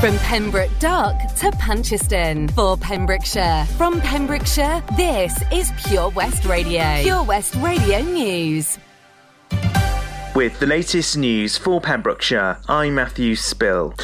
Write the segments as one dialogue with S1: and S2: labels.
S1: From Pembroke Dock to Puncheston for Pembrokeshire. From Pembrokeshire, this is Pure West Radio. Pure West Radio News.
S2: With the latest news for Pembrokeshire, I'm Matthew Spill.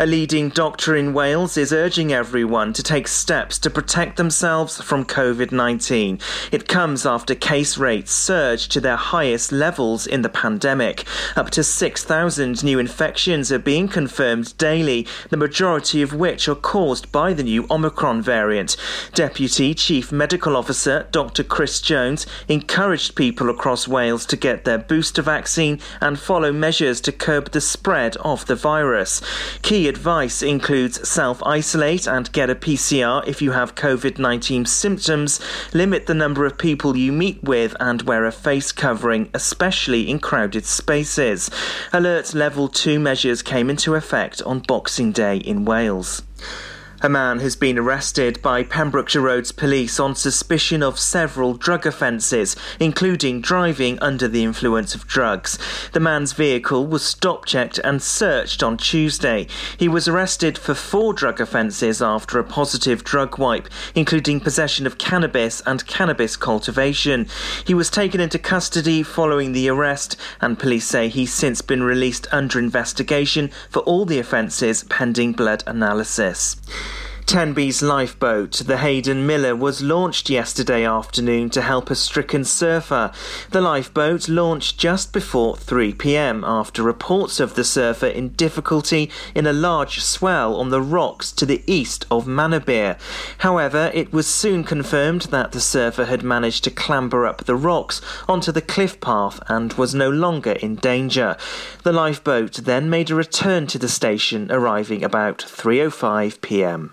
S2: A leading doctor in Wales is urging everyone to take steps to protect themselves from COVID 19. It comes after case rates surged to their highest levels in the pandemic. Up to 6,000 new infections are being confirmed daily, the majority of which are caused by the new Omicron variant. Deputy Chief Medical Officer Dr. Chris Jones encouraged people across Wales to get their booster vaccine and follow measures to curb the spread of the virus. Key advice includes self isolate and get a PCR if you have COVID 19 symptoms, limit the number of people you meet with, and wear a face covering, especially in crowded spaces. Alert Level 2 measures came into effect on Boxing Day in Wales. A man has been arrested by Pembrokeshire Roads Police on suspicion of several drug offences, including driving under the influence of drugs. The man's vehicle was stop checked and searched on Tuesday. He was arrested for four drug offences after a positive drug wipe, including possession of cannabis and cannabis cultivation. He was taken into custody following the arrest, and police say he's since been released under investigation for all the offences pending blood analysis. Tenby's lifeboat, the Haydn Miller, was launched yesterday afternoon to help a stricken surfer. The lifeboat launched just before 3 pm after reports of the surfer in difficulty in a large swell on the rocks to the east of Manorbier. However, it was soon confirmed that the surfer had managed to clamber up the rocks onto the cliff path and was no longer in danger. The lifeboat then made a return to the station, arriving about 3:05 pm.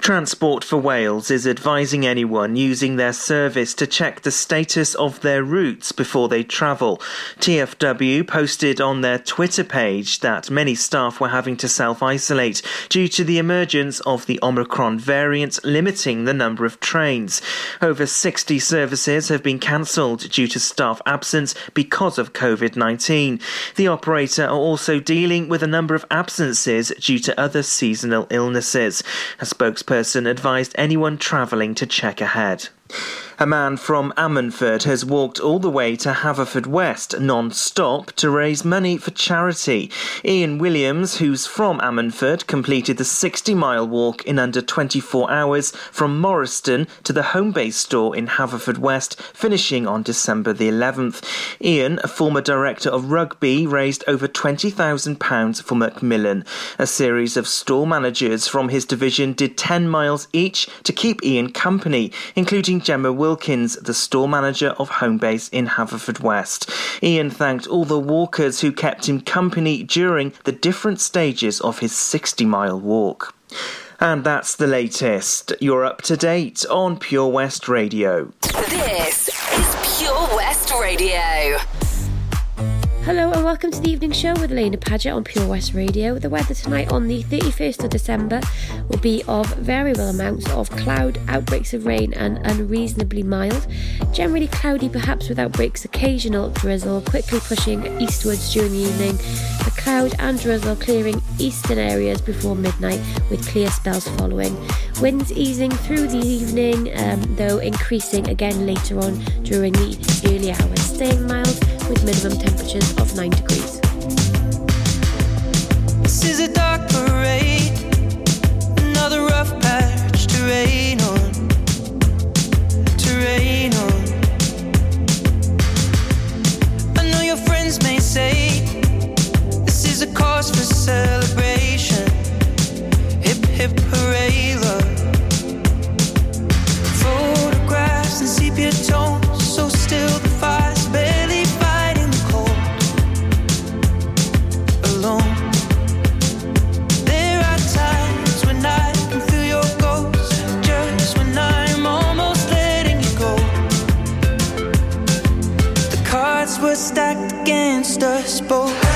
S2: Transport for Wales is advising anyone using their service to check the status of their routes before they travel. TFW posted on their Twitter page that many staff were having to self isolate due to the emergence of the Omicron variant, limiting the number of trains. Over 60 services have been cancelled due to staff absence because of COVID 19. The operator are also dealing with a number of absences due to other seasonal illnesses. A spokesperson advised anyone travelling to check ahead. A man from Ammanford has walked all the way to Haverfordwest non-stop to raise money for charity. Ian Williams, who's from Ammanford, completed the 60-mile walk in under 24 hours from Morriston to the Homebase store in Haverfordwest, finishing on December the 11th. Ian, a former director of rugby, raised over £20,000 for Macmillan. A series of store managers from his division did 10 miles each to keep Ian company, including Gemma Wilkins, the store manager of Homebase in Haverfordwest. Ian thanked all the walkers who kept him company during the different stages of his 60 mile walk. And that's the latest. You're up to date on Pure West Radio.
S1: This is Pure West Radio.
S3: Hello and welcome to the evening show with Alaina Paget on Pure West Radio. The weather tonight on the 31st of December will be of variable amounts of cloud, outbreaks of rain, and unreasonably mild. Generally cloudy, perhaps with outbreaks, occasional drizzle, quickly pushing eastwards during the evening. The cloud and drizzle clearing eastern areas before midnight, with clear spells following. Winds easing through the evening, um, though increasing again later on during the early hours, staying mild with minimum temperatures of 9 degrees.
S4: This is a dark parade, another rough patch to rain on, to rain on. I know your friends may say this is a cause for celebration. Hip hip hooray, love. Photographs and sepia tones, against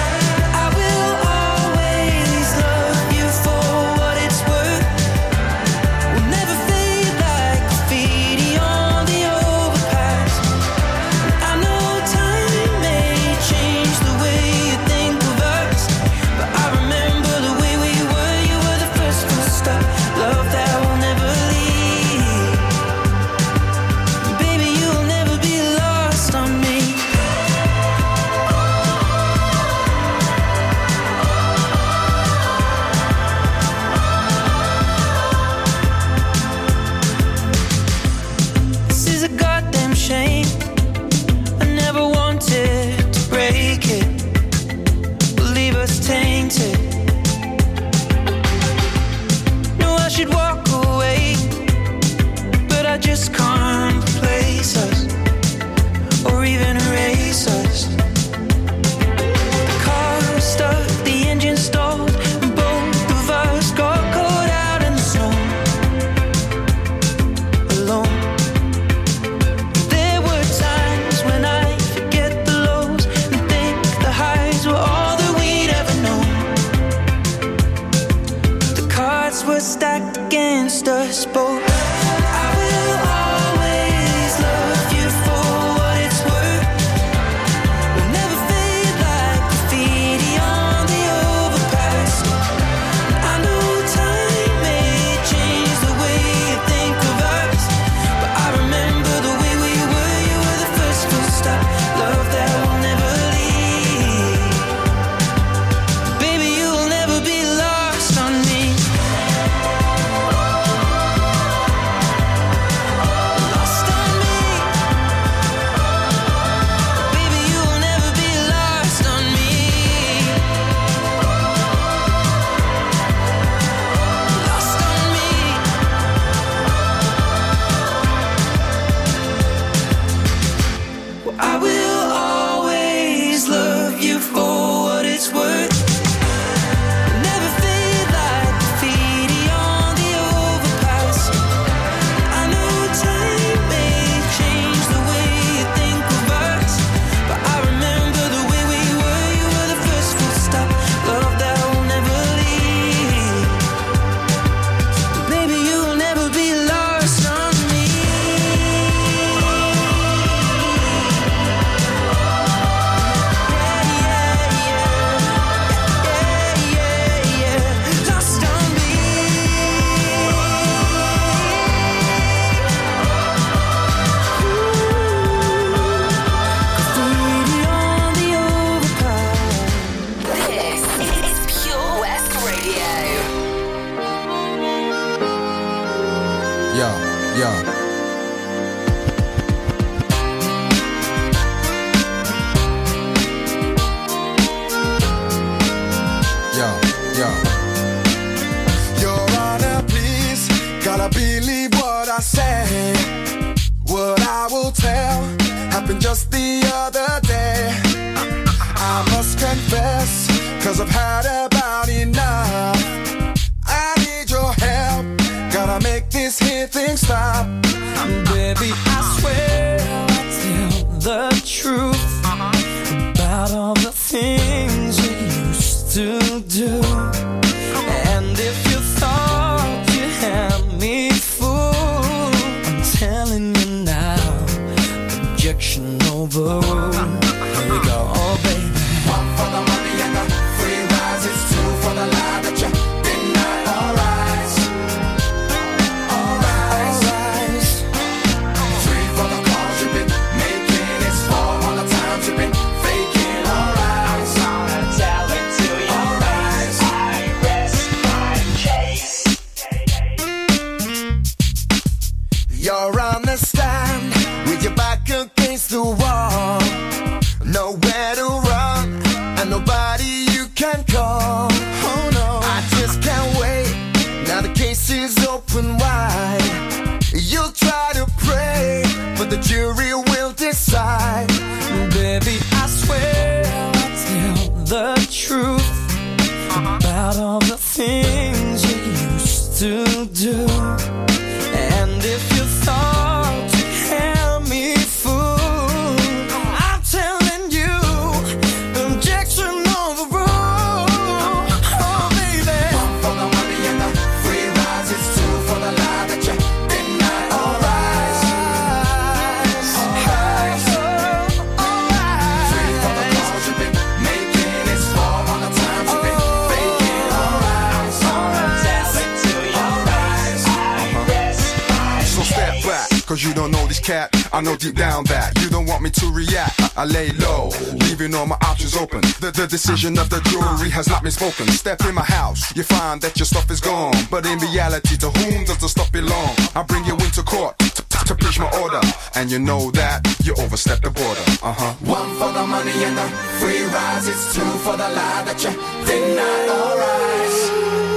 S4: the
S5: jury will decide.
S4: Baby, I swear I'll tell the truth about all the things you used to do.
S5: I know deep down that you don't want me to react. I lay low, leaving all my options open. The, the decision of the jury has not been spoken. Step in my house, you find that your stuff is gone. But in reality, to whom does the stuff belong? I bring you into court to preach my order. And you know that you overstepped the border. Uh huh. One for the money and the free rise. It's two for the lie that you deny. Alright.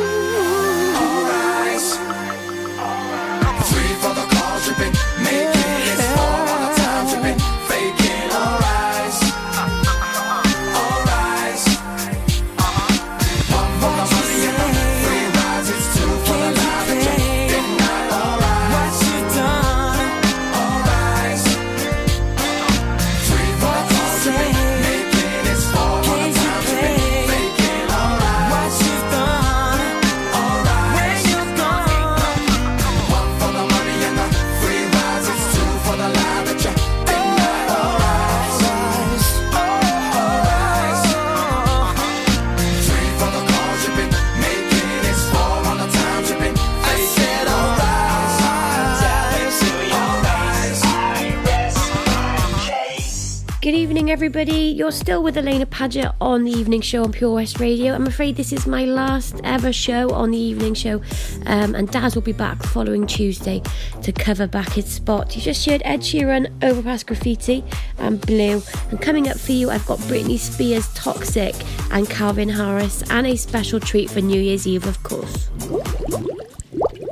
S3: Everybody. You're still with Alaina Paget on the evening show on Pure West Radio. I'm afraid this is my last ever show on the evening show, um, and Daz will be back following Tuesday to cover back his spot. You just heard Ed Sheeran, Overpass Graffiti, and Blue. And coming up for you, I've got Britney Spears, Toxic, and Calvin Harris, and a special treat for New Year's Eve, of course.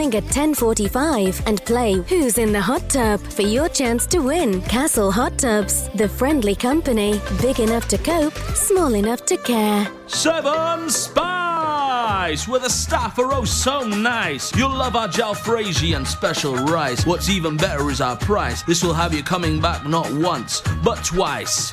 S6: at 10:45 and play Who's in the Hot Tub for your chance to win. Castle Hot Tubs, the friendly company, big enough to cope, small enough to care.
S7: Seven Spice, the staff are oh so nice. You'll love our jalfrezi and special rice. What's even better is our price. This will have you coming back not once, but twice.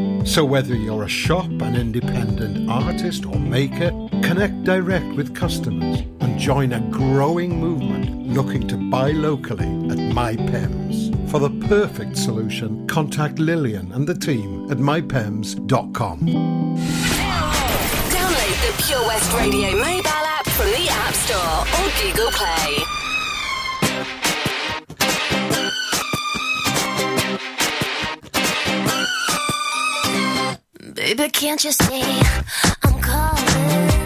S8: So, whether you're a shop, an independent artist, or maker, connect direct with customers and join a growing movement looking to buy locally at MyPems. For the perfect solution, contact Lillian and the team at mypems.com.
S1: Download the Pure West Radio mobile app from the App Store or Google Play.
S9: Baby, can't you see I'm calling?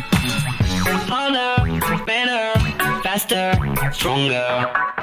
S10: Harder, better, faster, stronger.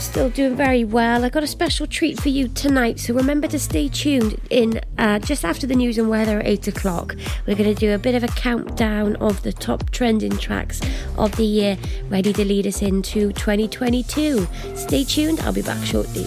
S11: still doing very well. I got a special treat for you tonight, so remember to stay tuned in uh, just after the news and weather at 8 o'clock. We're going to do a bit of a countdown of the top trending tracks of the year, ready to lead us into 2022. Stay tuned, I'll be back shortly.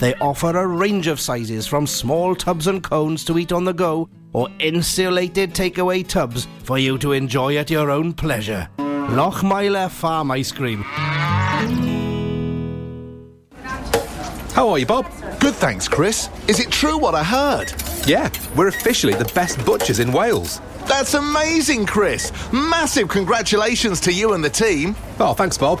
S12: They offer a range of sizes from small tubs and cones to eat on the go or insulated takeaway tubs for you to enjoy at your own pleasure. Lochmeyler Farm Ice Cream.
S13: How are you, Bob? Good, thanks, Chris. Is it true what I heard? Yeah, we're officially the best butchers in Wales. That's amazing, Chris. Massive congratulations to you and the team. Oh, thanks, Bob.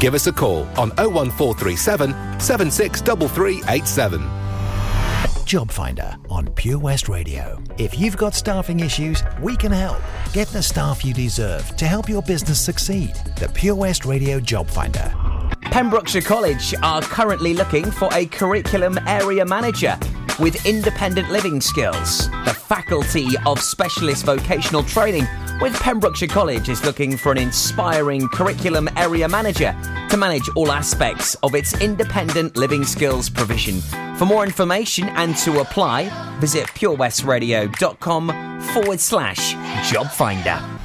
S14: Give us a call on 01437 763387.
S15: Job Finder on Pure West Radio. If you've got staffing issues, we can help. Get the staff you deserve to help your business succeed. The Pure West Radio Job Finder.
S16: Pembrokeshire College are currently looking for a curriculum area manager with independent living skills. The Faculty of Specialist Vocational Training with Pembrokeshire College is looking for an inspiring curriculum area manager to manage all aspects of its independent living skills provision. For more information and to apply, visit purewestradio.com forward slash job finder.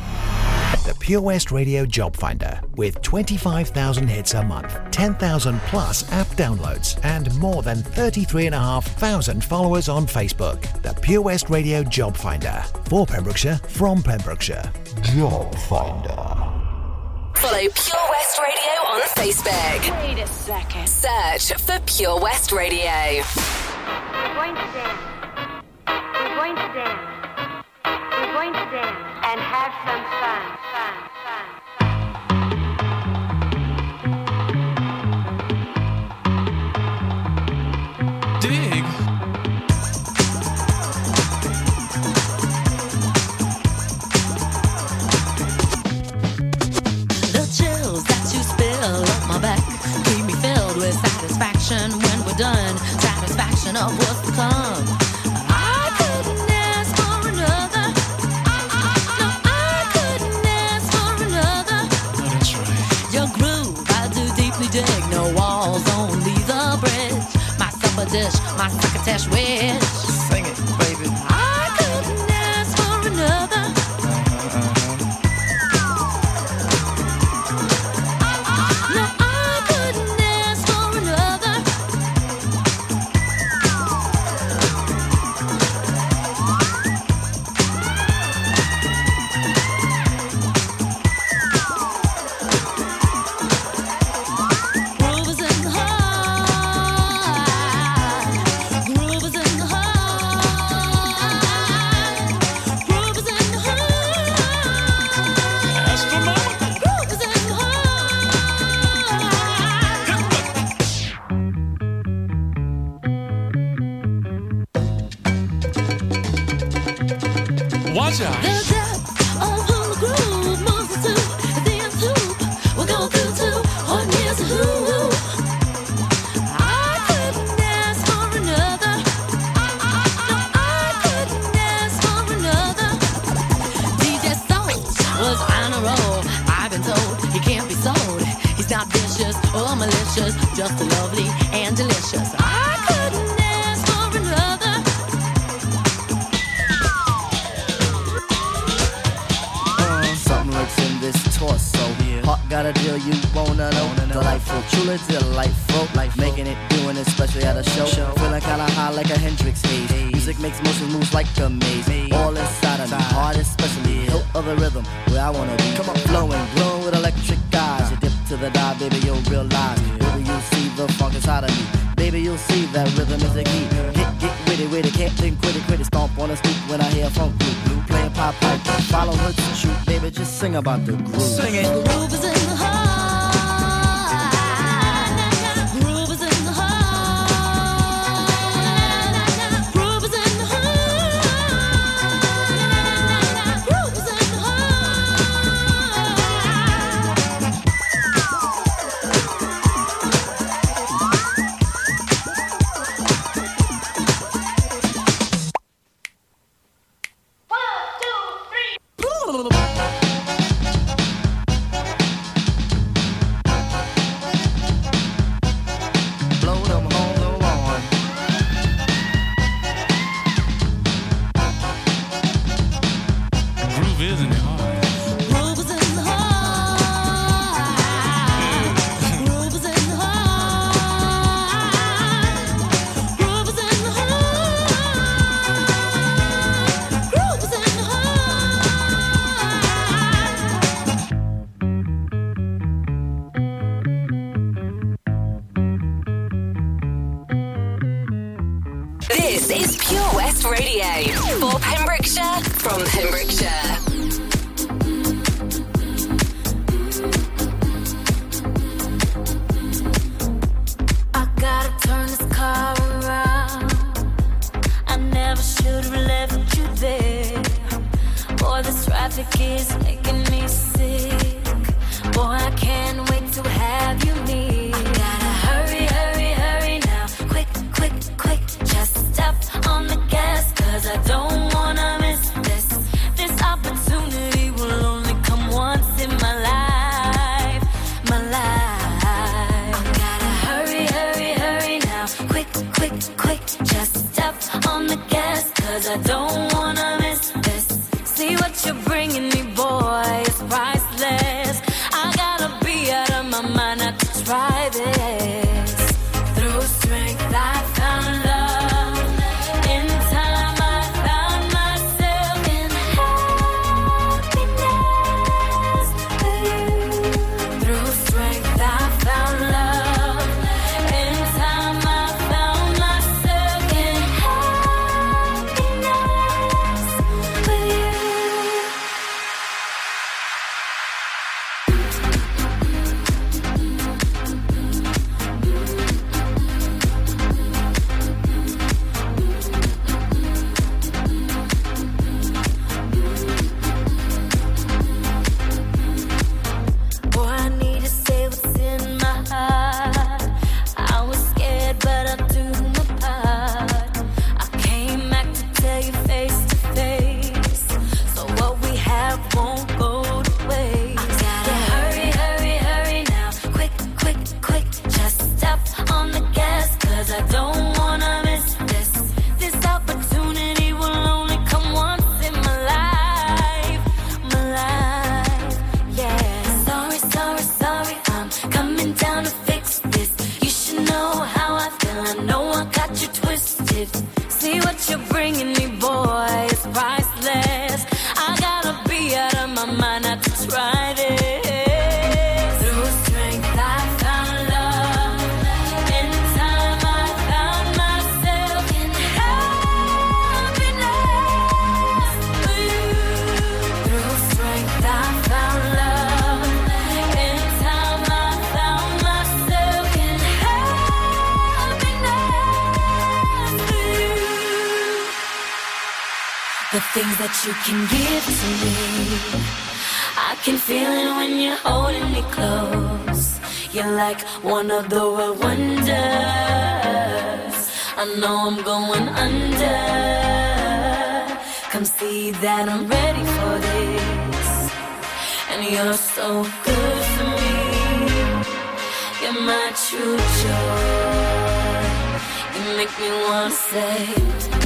S15: The Pure West Radio Job Finder with 25,000 hits a month, 10,000 plus app downloads, and more than 33,500 followers on Facebook. The Pure West Radio Job Finder for Pembrokeshire from Pembrokeshire. Job Finder.
S17: Follow Pure West Radio on Facebook.
S18: Wait a second.
S17: Search for Pure West Radio.
S18: We're going to dance. We're going to dance. We're going to dance and have some fun. Fun. Fun.
S11: Dig.
S19: The chills that you spill up my back keep me filled with satisfaction when we're done. Satisfaction of what's to come. Dish, my crocketesh wish.
S11: Sing it, baby. True joy. You make me wanna say.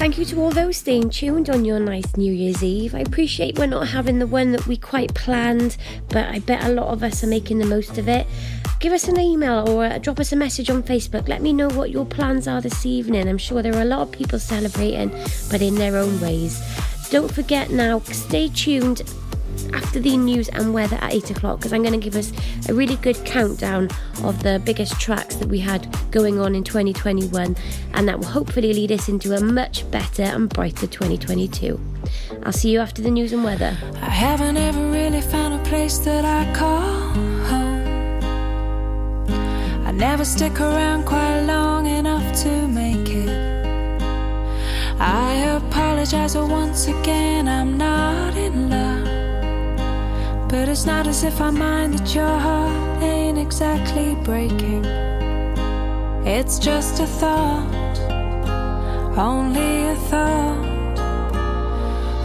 S3: Thank you to all those staying tuned on your nice New Year's Eve. I appreciate we're not having the one that we quite planned, but I bet a lot of us are making the most of it. Give us an email or uh, drop us a message on Facebook. Let me know what your plans are this evening. I'm sure there are a lot of people celebrating, but in their own ways. Don't forget now, stay tuned after the news and weather at 8 o'clock because I'm going to give us a really good countdown of the biggest tracks that we had going on in 2021 and that will hopefully lead us into a much better and brighter 2022. I'll see you after the news and weather.
S20: I haven't ever really found a place that I call home. I never stick around quite long enough to make it. I apologize once again, I'm not in love. But it's not as if I mind that your heart ain't exactly breaking. It's just a thought, only a thought.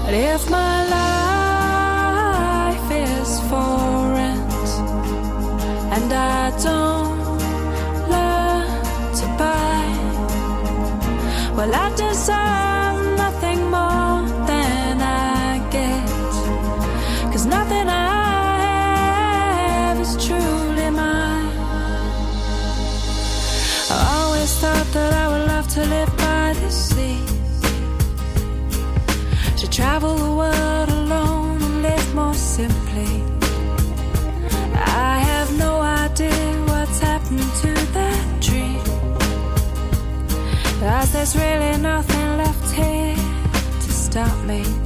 S20: But if my life me.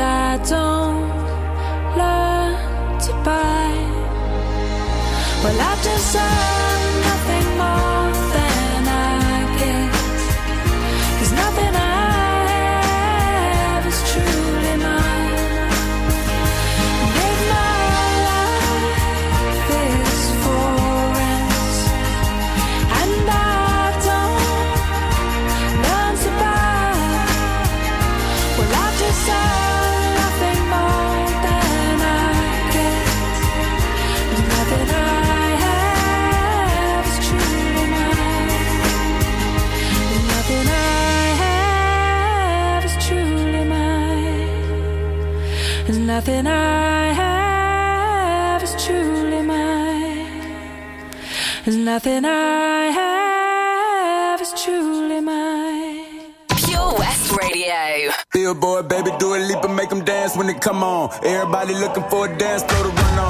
S20: I don't learn to buy. Well, I deserve nothing I have is truly mine. And nothing I have is truly mine.
S17: Pure West Radio.
S21: Billboard, baby, do a leap and make them dance when they come on. Everybody looking for a dance floor to run on.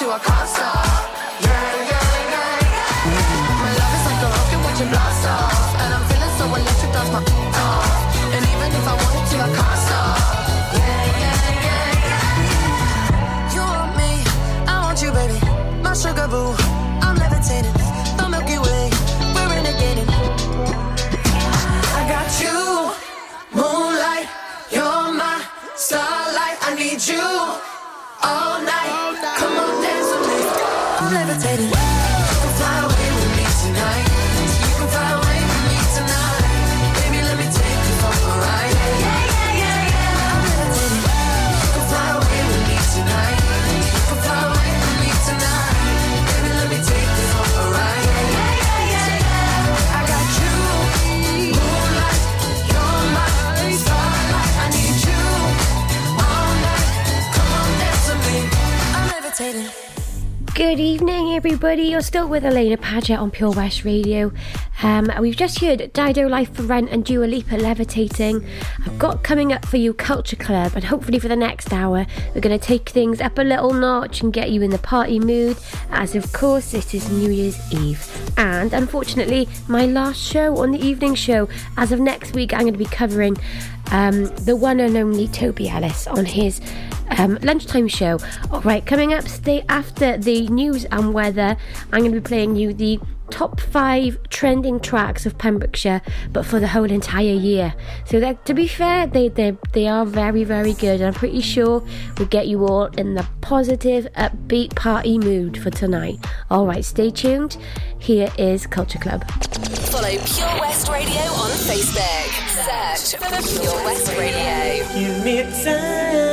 S4: to, can't stop. Yeah, yeah, yeah, yeah. My love is like a rocket, blast off. And I'm feeling so electric. And even if I wanted to, I can't stop. Yeah, yeah, yeah, yeah. You want me, I want you, baby. My sugar boo, I'm levitating. The Milky Way, we're. I got you, moonlight. You're my starlight. I need you all levitating. You can fly away with me tonight. You can fly away with me tonight. Baby, let me take you a ride. Yeah, yeah, yeah, yeah. I'm levitating. You can fly away with me tonight. You can fly away with me tonight. Baby, let me take you a ride. Yeah, yeah, yeah, yeah. I got you, moonlight. You're my starlight. I need you all night. Come on, dance with me. I'm levitating.
S3: Good evening, everybody. You're still with Alaina Paget on Pure West Radio. Um, we've just heard Dido Life for Rent and Dua Lipa Levitating. I've got coming up for you Culture Club, and hopefully for the next hour, we're going to take things up a little notch and get you in the party mood, as of course it is New Year's Eve. And unfortunately, my last show on the evening show. As of next week, I'm going to be covering um, the one and only Toby Ellis on his um, lunchtime show. All right, coming up stay after the news and weather, I'm going to be playing you the top five trending tracks of Pembrokeshire, but for the whole entire year. So that, to be fair, they they they are very very good. And I'm pretty sure will get you all in the positive, upbeat party mood for tonight. All right, stay tuned. Here is Culture Club.
S17: Follow Pure West Radio on Facebook. Search for Pure West Radio.
S22: Give me time